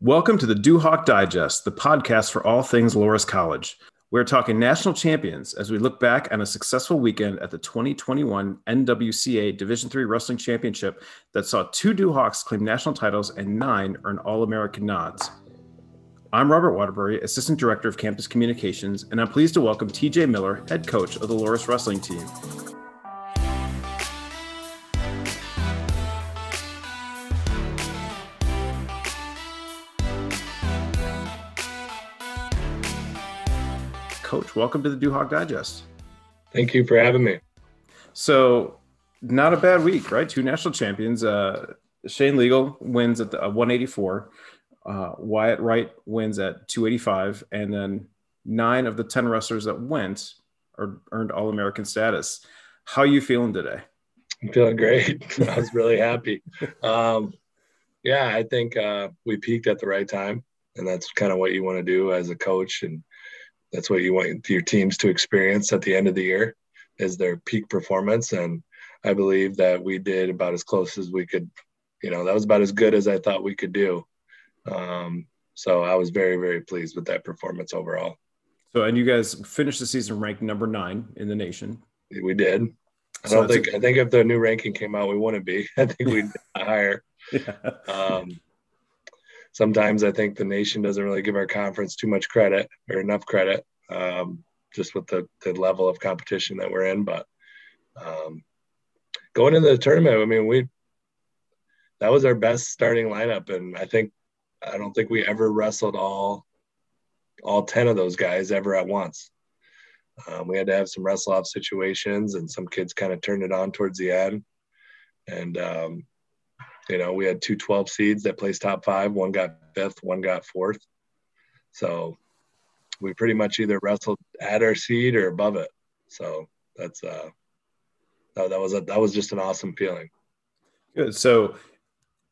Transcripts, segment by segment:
Welcome to the Duhawk Digest, the podcast for all things Loras College. We're talking national champions as we look back on a successful weekend at the 2021 NWCA Division III Wrestling Championship that saw two Duhawks claim national titles and nine earn All American nods. I'm Robert Waterbury, Assistant Director of Campus Communications, and I'm pleased to welcome TJ Miller, head coach of the Loras Wrestling Team. Coach, welcome to the Duhawk Digest. Thank you for having me. So, not a bad week, right? Two national champions. Uh, Shane Liegel wins at the, uh, 184. Uh, Wyatt Wriedt wins at 285, and then nine of the 10 wrestlers that went earned All American status. How are you feeling today? I'm feeling great. I was really happy. Um, yeah, I think uh, we peaked at the right time, and that's kind of what you want to do as a coach and that's what you want your teams to experience at the end of the year is their peak performance. And i believe that we did about as close as we could you know that was about as good as i thought we could do. Um, so i was very very pleased with that performance overall. So and you guys finished the season ranked number nine in the nation. We did. I don't think a- I think if the new ranking came out we wouldn't be. I think we'd higher. Yeah. um, sometimes I think the nation doesn't really give our conference too much credit or enough credit, um, just with the, the level of competition that we're in. But um, going into the tournament, I mean, we that was our best starting lineup, and I think I don't think we ever wrestled all all ten of those guys ever at once. Um, we had to have some wrestle off situations, and some kids kind of turned it on towards the end. And um, you know, we had two 12 seeds that placed top five. One got fifth, one got fourth. So we pretty much either wrestled at our seed or above it. So that's uh that, was a that was just an awesome feeling. Good. So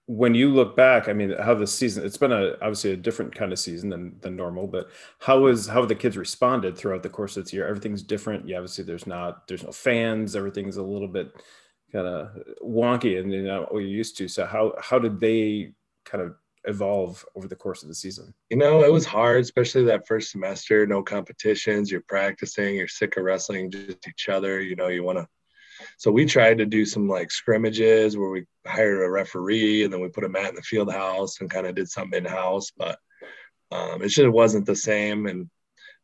when you look back, I mean, how the season it's been a obviously a different kind of season than than normal, but how was how the kids responded throughout the course of this year? Everything's different. Yeah, obviously there's not there's no fans, everything's a little bit kind of wonky and you know what you're used to. So how how did they kind of evolve over the course of the season? You know, it was hard, especially that first semester. No competitions. You're practicing. You're sick of wrestling just each other. You know, you want to. So we tried to do some like scrimmages where we hired a referee and then we put a mat in the field house and kind of did something in house, but um, it just wasn't the same. And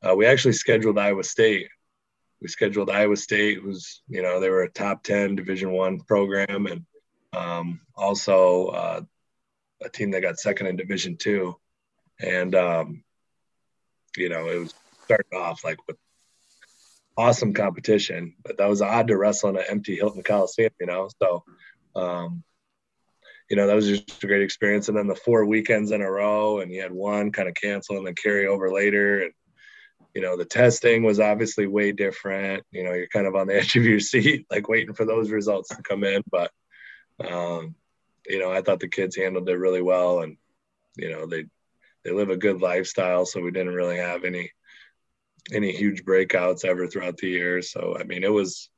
uh, we actually scheduled Iowa State we scheduled Iowa State, who's you know they were a top ten Division One program, and um, also uh, a team that got second in Division Two, and um, you know it was starting off like with awesome competition, but that was odd to wrestle in an empty Hilton Coliseum, you know. So, um, you know, that was just a great experience. And then the four weekends in a row, and you had one kind of cancel and then carry over later, and you know the testing was obviously way different you know you're kind of on the edge of your seat like waiting for those results to come in but um, you know i thought the kids handled it really well and you know they they live a good lifestyle so we didn't really have any any huge breakouts ever throughout the year. So i mean it was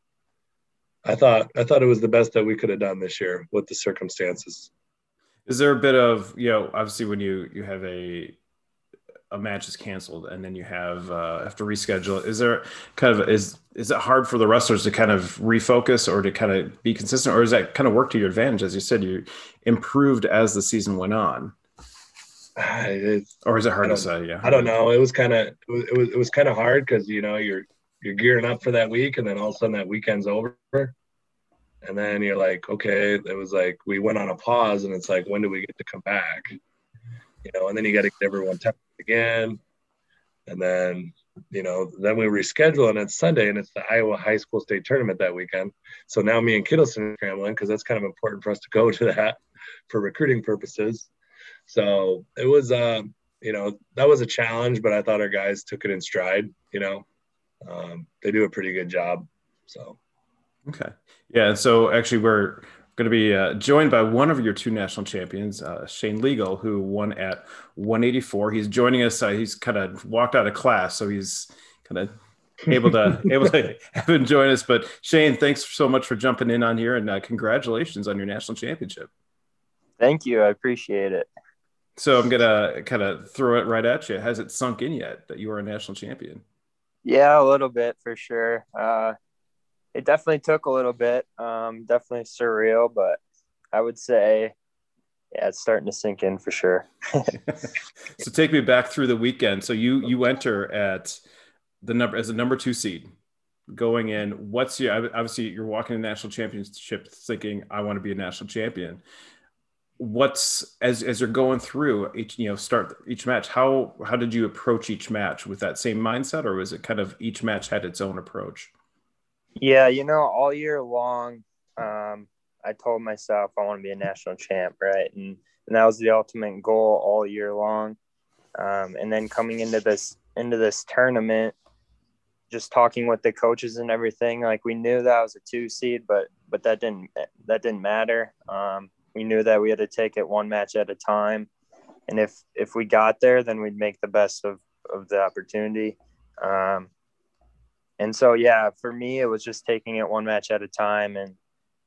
i thought i thought it was the best that we could have done this year with the circumstances. Is there a bit of you know obviously when you you have a a match is canceled and then you have uh, have to reschedule. Is there kind of is is it hard for the wrestlers to kind of refocus or to kind of be consistent or is that kind of work to your advantage? As you said you improved as the season went on. Or is it hard to say? Yeah. I don't know. It was kind of it was it was, it was kind of hard because you know you're you're gearing up for that week and then all of a sudden that weekend's over. And then you're like okay it was like we went on a pause and it's like when do we get to come back you know and then you got to get everyone tested again. And then, you know, then we reschedule and it's Sunday and it's the Iowa High School State Tournament that weekend. So now me and Kittleson are scrambling because that's kind of important for us to go to that for recruiting purposes. So it was, uh, you know, that was a challenge, but I thought our guys took it in stride. You know, um, they do a pretty good job. So, okay, yeah. So actually, we're going to be uh, joined by one of your two national champions, uh, Shane Liegel, who won at 184. He's joining us. Uh, he's kind of walked out of class, so he's kind of able to able to have him join us. But Shane, thanks so much for jumping in on here, and uh, congratulations on your national championship. Thank you. I appreciate it. So I'm gonna kind of throw it right at you. Has it sunk in yet that you are a national champion? Yeah, a little bit for sure. It definitely took a little bit. Um, definitely surreal, but I would say, yeah, it's starting to sink in for sure. so take me back through the weekend. So you you enter at the number as a number two seed going in. What's your obviously you're walking a national championship thinking I want to be a national champion what's as as you're going through each you know start each match how how did you approach each match with that same mindset or was it kind of each match had its own approach yeah you know all year long um i told myself i want to be a national champ right? And and that was the ultimate goal all year long. Um and then coming into this into this tournament just talking with the coaches and everything like we knew that was a two seed but but that didn't that didn't matter. Um we knew that we had to take it one match at a time. And if if we got there then we'd make the best of of the opportunity. Um, and so yeah for me it was just taking it one match at a time and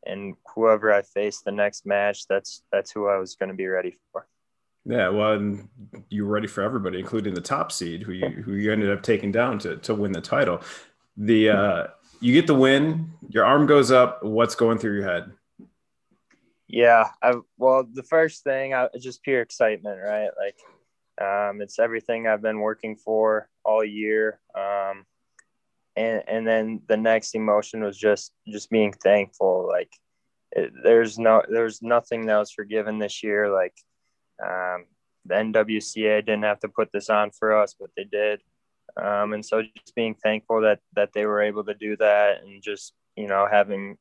and whoever i faced the next match that's that's who i was going to be ready for yeah well and you were ready for everybody including the top seed who you who you ended up taking down to to win the title the uh you get the win your arm goes up what's going through your head yeah, I well, the first thing, I just pure excitement, right? Like, um, it's everything I've been working for all year. Um, and and then the next emotion was just just being thankful. Like, it, there's no there's nothing that was forgiven this year. Like, um, the NWCA didn't have to put this on for us, but they did. Um, and so just being thankful that that they were able to do that, and just you know having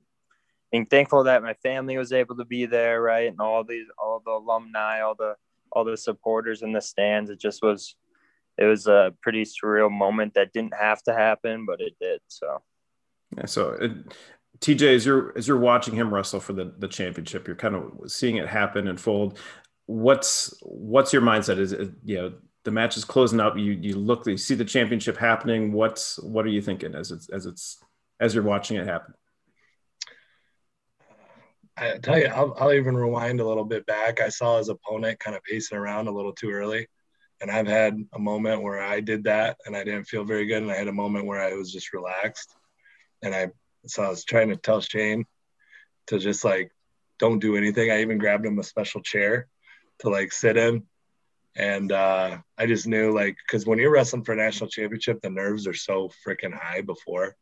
being thankful that my family was able to be there, right, and all these, all the alumni, all the, all the supporters in the stands. It just was, it was a pretty surreal moment that didn't have to happen, but it did. So, yeah. So, it, TJ, as you're as you're watching him wrestle for the the championship, you're kind of seeing it happen and fold. What's what's your mindset? Is it, you know the match is closing up. You you look, you see the championship happening. What's what are you thinking as it's as it's as you're watching it happen? I tell you, I'll, I'll even rewind a little bit back. I saw his opponent kind of pacing around a little too early. And I've had a moment where I did that and I didn't feel very good. And I had a moment where I was just relaxed. And I, so I was trying to tell Shane to just like, don't do anything. I even grabbed him a special chair to like sit in. And uh, I just knew like, because when you're wrestling for a national championship, the nerves are so freaking high before.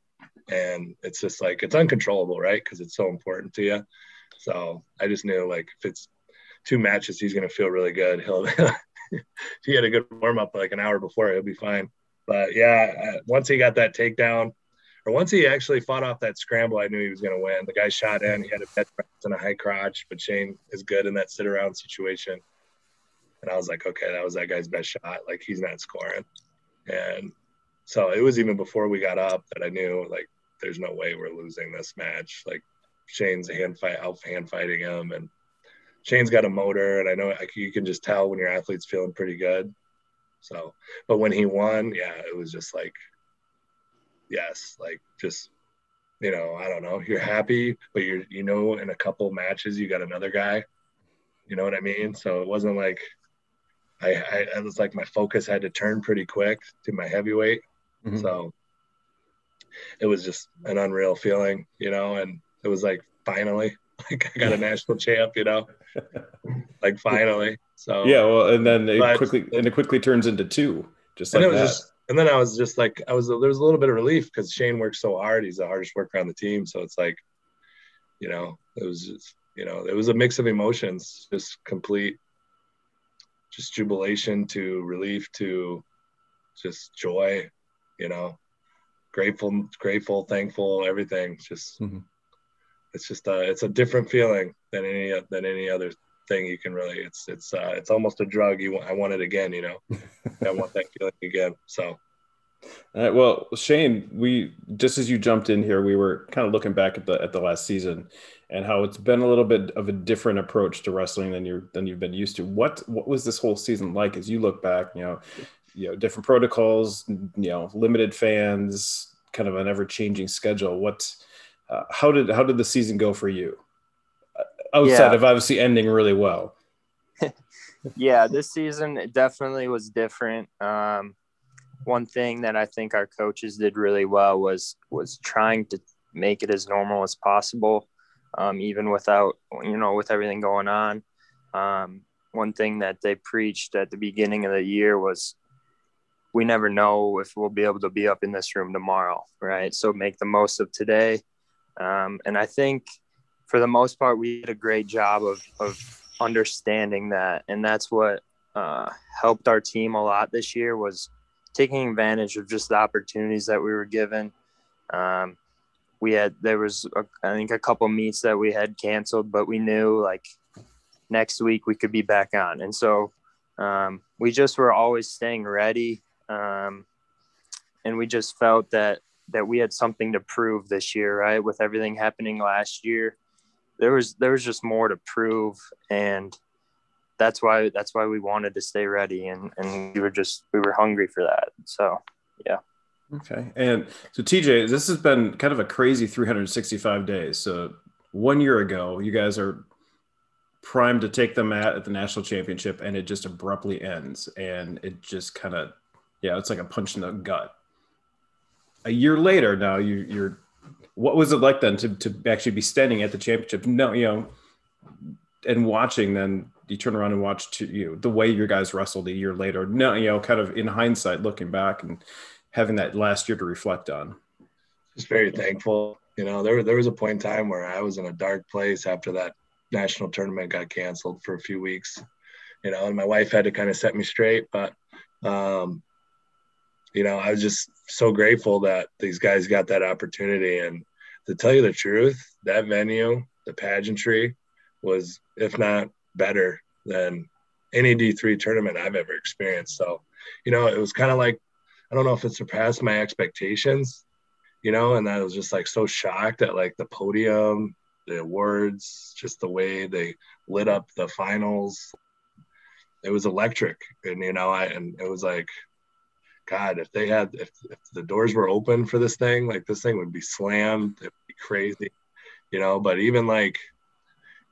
And it's just like, it's uncontrollable, right? Because it's so important to you. So I just knew like if it's two matches, he's going to feel really good. He'll, he had a good warm up like an hour before, he'll be fine. But yeah, uh, once he got that takedown, or once he actually fought off that scramble, I knew he was going to win. The guy shot in, he had a dead and a high crotch, but Shane is good in that sit around situation. And I was like, okay, that was that guy's best shot. Like he's not scoring. And so it was even before we got up that I knew like there's no way we're losing this match. Like Shane's hand fight out hand fighting him, and Shane's got a motor, and I know you can just tell when your athlete's feeling pretty good. So, but when he won, yeah, it was just like, yes, like just you know, I don't know, you're happy, but you're you know, in a couple matches you got another guy. You know what I mean? So it wasn't like I, I it was like my focus had to turn pretty quick to my heavyweight. Mm-hmm. So it was just an unreal feeling, you know, and it was like finally like I got a national champ, you know, like finally. So yeah, well, and then it but, quickly and it quickly turns into two, just like that. Just, and then I was just like, I was there was a little bit of relief because Shane works so hard. He's the hardest worker on the team, so it's like, you know, it was just, you know, it was a mix of emotions, just complete, just jubilation to relief to just joy, you know, grateful, grateful, thankful, everything. Just. Mm-hmm it's just a it's a different feeling than any than any other thing you can really it's it's uh, it's almost a drug. You want i want it again you know? I want that feeling again so. All right well shane we just as you jumped in here we were kind of looking back at the at the last season and how it's been a little bit of a different approach to wrestling than you're than you've been used to. What what was this whole season like as you look back you know you know different protocols you know limited fans kind of an ever changing schedule? What uh, how did how did the season go for you? Outside yeah. of obviously ending really well. yeah, this season it definitely was different. Um, one thing that I think our coaches did really well was was trying to make it as normal as possible, um, even without you know with everything going on. Um, one thing that they preached at the beginning of the year was we never know if we'll be able to be up in this room tomorrow, right? So make the most of today. Um, and I think for the most part, we did a great job of, of understanding that. And that's what uh, helped our team a lot this year was taking advantage of just the opportunities that we were given. Um, we had, there was, a, I think a couple meets that we had canceled, but we knew like next week we could be back on. And so um, we just were always staying ready. Um, and we just felt that that we had something to prove this year, right? With everything happening last year, there was there was just more to prove, and that's why that's why we wanted to stay ready, and and we were just we were hungry for that. So, yeah. Okay, and so TJ, this has been kind of a crazy 365 days. So one year ago, you guys are primed to take them at at the national championship, and it just abruptly ends, and it just kind of yeah, it's like a punch in the gut a year later now you, you're what was it like then to, to actually be standing at the championship no you know and watching then you turn around and watch to, you know, the way your guys wrestled a year later no you know kind of in hindsight looking back and having that last year to reflect on? Just very thankful. You know there, there was a point in time where i was in a dark place after that national tournament got canceled for a few weeks you know and my wife had to kind of set me straight but um, you know, I was just so grateful that these guys got that opportunity. And to tell you the truth, that venue, the pageantry, was, if not better than any D3 tournament I've ever experienced. So, you know, it was kind of like, I don't know if it surpassed my expectations, you know, and I was just like so shocked at like the podium, the awards, just the way they lit up the finals. It was electric. And, you know, I, and it was like, God, if they had, if, if the doors were open for this thing, like this thing would be slammed. It'd be crazy, you know. But even like,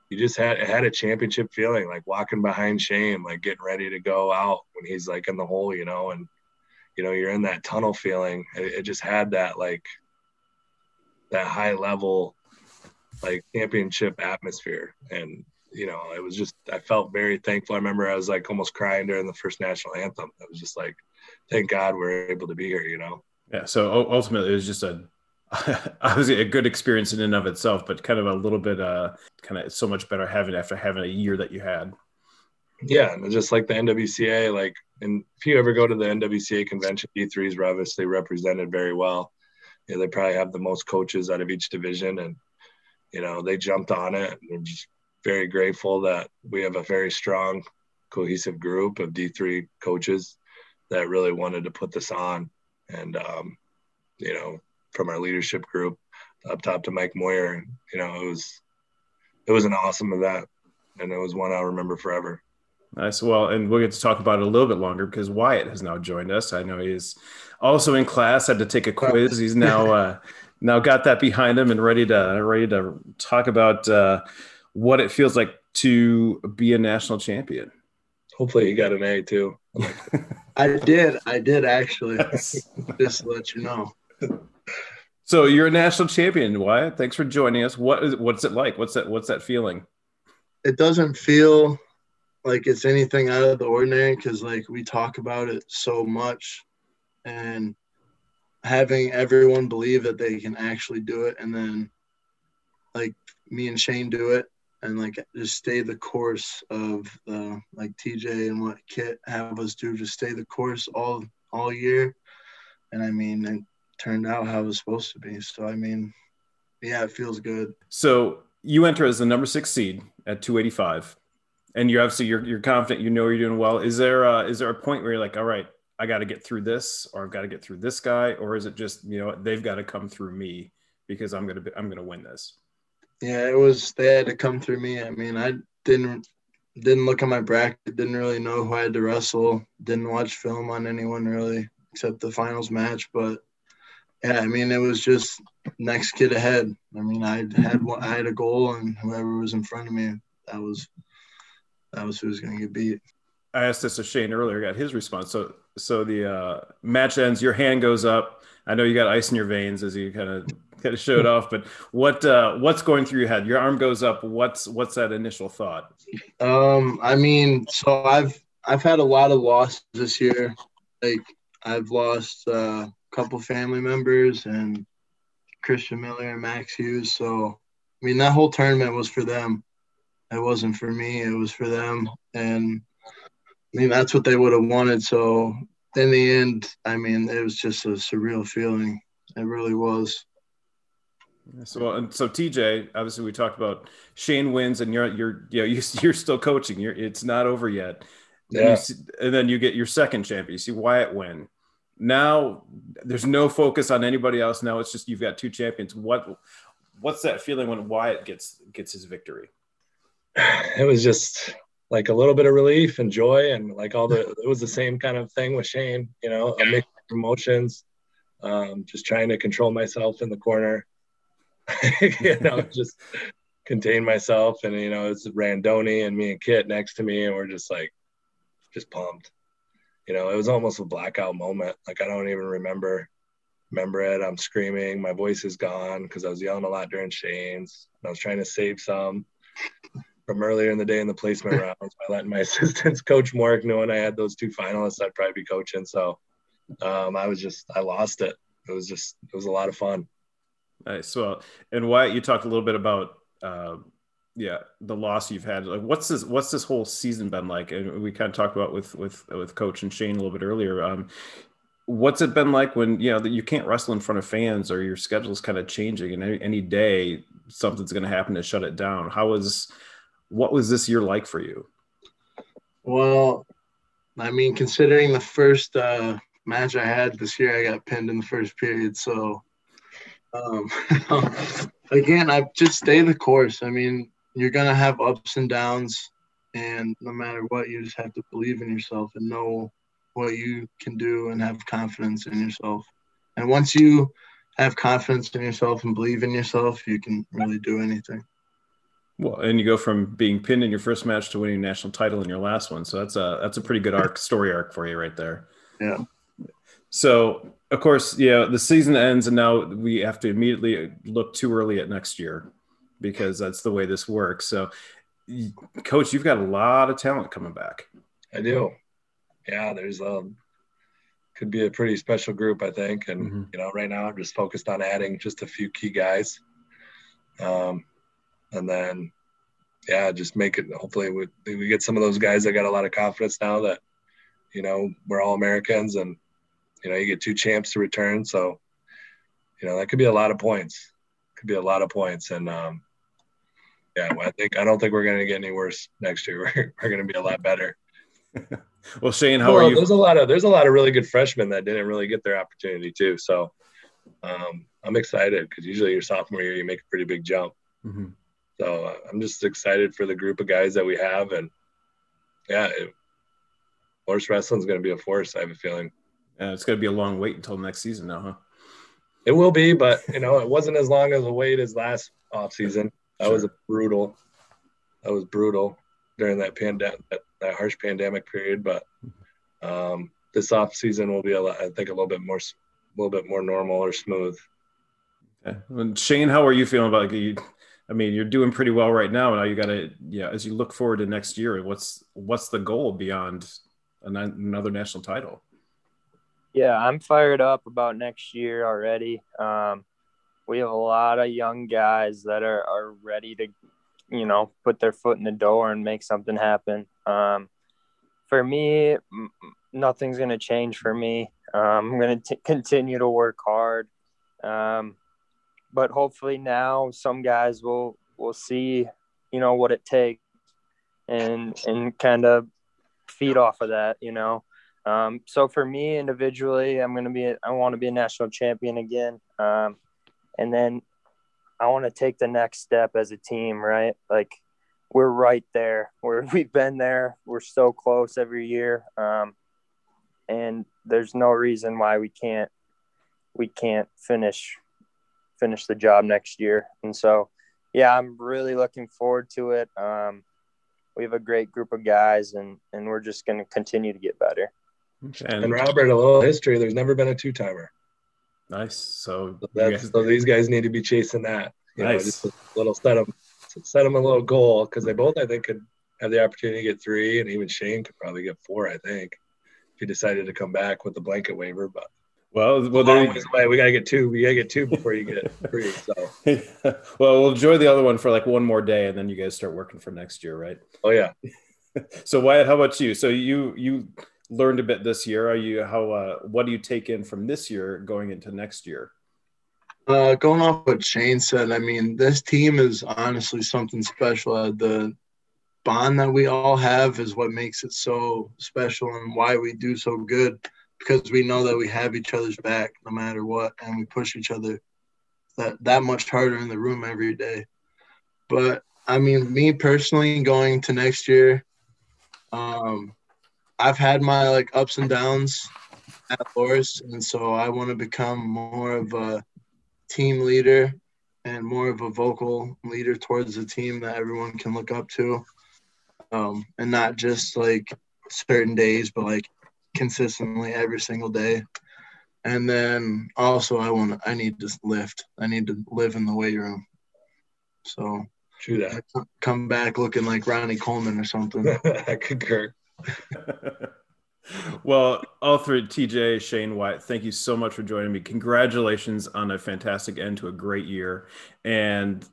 you just had it had a championship feeling, like walking behind Shane, like getting ready to go out when he's like in the hole, you know, and you know you're in that tunnel feeling. It, it just had that like that high level like championship atmosphere, and you know, it was just I felt very thankful. I remember I was like almost crying during the first national anthem. I was just like thank God we're able to be here, you know? Yeah. So ultimately it was just a, obviously a good experience in and of itself, but kind of a little bit, uh, kind of so much better having after having a year that you had. Yeah. And just like the NWCA, like, and if you ever go to the NWCA convention, D3s were obviously represented very well. Yeah, they probably have the most coaches out of each division and, you know, they jumped on it. And we're just very grateful that we have a very strong, cohesive group of D3 coaches that really wanted to put this on. And, um, you know, from our leadership group up top to Mike Moyer, you know, it was, it was an awesome event and it was one I'll remember forever. Nice. Well, and we'll get to talk about it a little bit longer because Wyatt has now joined us. I know he's also in class, had to take a quiz. He's now, uh, now got that behind him and ready to, ready to talk about, uh, what it feels like to be a national champion. Hopefully you got an A too. I did. I did actually. Yes. Just to let you know. So you're a national champion, Wyatt. Thanks for joining us. What is what's it like? What's that what's that feeling? It doesn't feel like it's anything out of the ordinary because like we talk about it so much and having everyone believe that they can actually do it and then like me and Shane do it and like just stay the course of uh, like TJ and what Kit have us do, just stay the course all all year. And I mean, it turned out how it was supposed to be. So I mean, yeah, it feels good. So you enter as the number six seed at 285, and you're obviously you're, you're confident, you know you're doing well. Is there a, is there a point where you're like, all right, I got to get through this, or I've got to get through this guy, or is it just you know they've got to come through me because I'm gonna be, I'm gonna win this? Yeah, it was. They had to come through me. I mean, I didn't didn't look at my bracket. Didn't really know who I had to wrestle. Didn't watch film on anyone really, except the finals match. But yeah, I mean, it was just next kid ahead. I mean, I had I had a goal, and whoever was in front of me, that was that was who was going to get beat. I asked this to Shane earlier, got his response. So, so the uh, match ends, your hand goes up. I know you got ice in your veins as you kind of kind of showed off, but what uh, what's going through your head? Your arm goes up. What's what's that initial thought? Um, I mean, so I've I've had a lot of losses this year. Like I've lost uh, a couple family members and Christian Miller and Max Hughes. So I mean, that whole tournament was for them. It wasn't for me. It was for them, and I mean that's what they would have wanted. So in the end, I mean, it was just a surreal feeling. It really was. So, and so TJ, obviously, we talked about Shane wins, and you're you're you know you, you're still coaching. You're it's not over yet. Yeah. And, see, and then you get your second champion. You see Wyatt win. Now there's no focus on anybody else. Now it's just you've got two champions. What what's that feeling when Wyatt gets gets his victory? It was just like a little bit of relief and joy, and like all the it was the same kind of thing with Shane. You know, a mix of emotions. Um, just trying to control myself in the corner you know, just contain myself. And, you know, it's Randoni and me and Kit next to me. And we're just like, just pumped. You know, it was almost a blackout moment. Like, I don't even remember remember it. I'm screaming. My voice is gone because I was yelling a lot during Shane's. I was trying to save some from earlier in the day in the placement rounds by letting my assistants coach Mork, knowing I had those two finalists I'd probably be coaching. So um, I was just, I lost it. It was just, it was a lot of fun. Nice. Well, and Wyatt, you talked a little bit about, uh, yeah, the loss you've had. Like, what's this? What's this whole season been like? And we kind of talked about with with with Coach and Shane a little bit earlier. Um, what's it been like when you know that you can't wrestle in front of fans or your schedule's kind of changing, and any, any day something's going to happen to shut it down? How was what was this year like for you? Well, I mean, considering the first uh, match I had this year, I got pinned in the first period, so um, again, I just stay the course. I mean, you're gonna have ups and downs, and no matter what, you just have to believe in yourself and know what you can do and have confidence in yourself. And once you have confidence in yourself and believe in yourself, you can really do anything. Well, and you go from being pinned in your first match to winning a national title in your last one. So that's a that's a pretty good arc story arc for you right there. Yeah. So, of course, yeah, the season ends, and now we have to immediately look too early at next year because that's the way this works. So, coach, you've got a lot of talent coming back. I do. Yeah, there's um could be a pretty special group, I think. And mm-hmm. you know, right now I'm just focused on adding just a few key guys. Um, and then yeah, just make it. Hopefully, we we get some of those guys that got a lot of confidence now that you know we're all Americans and you know, you get two champs to return, so you know that could be a lot of points. Could be a lot of points, and um, yeah, I think I don't think we're going to get any worse next year. We're, we're going to be a lot better. well, Shane, how well, are you? There's a lot of there's a lot of really good freshmen that didn't really get their opportunity too. So um, I'm excited because usually your sophomore year you make a pretty big jump. Mm-hmm. So uh, I'm just excited for the group of guys that we have, and yeah, it, Loras wrestling is going to be a force. I have a feeling. Uh, it's going to be a long wait until next season now, huh? It will be, but you know, it wasn't as long as a wait as last off season. That sure. was a brutal. That was brutal during that pandemic, that, that harsh pandemic period. But um, this off season will be, a lot, I think, a little bit more, a little bit more normal or smooth. Okay. And Shane, how are you feeling about you? I mean, you're doing pretty well right now. Now you got to, yeah. As you look forward to next year, what's what's the goal beyond another national title? Yeah, I'm fired up about next year already. Um, we have a lot of young guys that are, are ready to, you know, put their foot in the door and make something happen. Um, for me, nothing's going to change for me. Um, I'm going to continue to work hard. Um, but hopefully now some guys will, will see, you know, what it takes and, and kind of feed off of that, you know. Um, so for me individually, I'm going to be, I want to be a national champion again. Um, and then I want to take the next step as a team, right? Like we're right there where we've been there. We're so close every year. Um, and there's no reason why we can't, we can't finish, finish the job next year. And so, yeah, I'm really looking forward to it. Um, we have a great group of guys, and and we're just going to continue to get better. And, and, Robert, a little history. There's never been a two timer. Nice. So, so, guys... so, these guys need to be chasing that. You nice. Know, just a little set them, set them a little goal because they both, I think, could have the opportunity to get three, and even Shane could probably get four. I think if he decided to come back with the blanket waiver, but. Well, well, there you... we gotta get two. We gotta get two before you get three. So, well, we'll enjoy the other one for like one more day, and then you guys start working for next year, right? Oh yeah. so Wyatt, how about you? So you you learned a bit this year. Are you how? Uh, what do you take in from this year going into next year? Uh, going off what Shane said, I mean, this team is honestly something special. Uh, the bond that we all have is what makes it so special and why we do so good because we know that we have each other's back no matter what, and we push each other that that much harder in the room every day. But I mean, me personally, going to next year, um, I've had my like ups and downs at Loras, and so I want to become more of a team leader and more of a vocal leader towards the team that everyone can look up to, um, and not just like certain days, but like consistently every single day. And then also, I want to. I need to lift. I need to live in the weight room. So true that. Come back looking like Ronnie Coleman or something. I concur. well, all three, TJ, Shane Wyatt, thank you so much for joining me. Congratulations on a fantastic end to a great year. And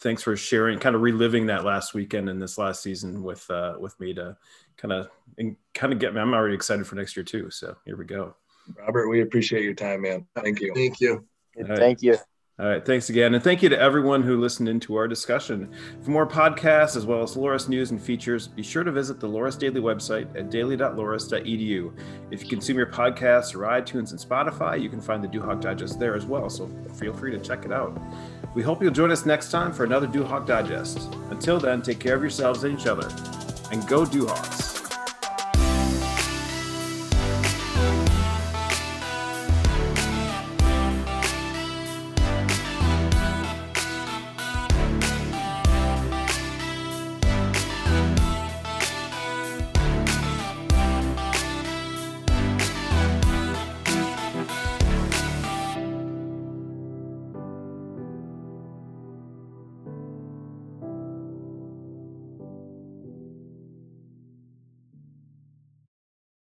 thanks for sharing, kind of reliving that last weekend and this last season with uh, with me to kind of and kind of get me. I'm already excited for next year too. So here we go. Robert, we appreciate your time, man. Thank you. Thank you. Right. Thank you. All right. Thanks again. And thank you to everyone who listened into our discussion. For more podcasts as well as Loras news and features, be sure to visit the Loras Daily website at daily.loras.edu. If you consume your podcasts or iTunes and Spotify, you can find the Duhawk Digest there as well. So feel free to check it out. We hope you'll join us next time for another Duhawk Digest. Until then, take care of yourselves and each other, and go Duhawks.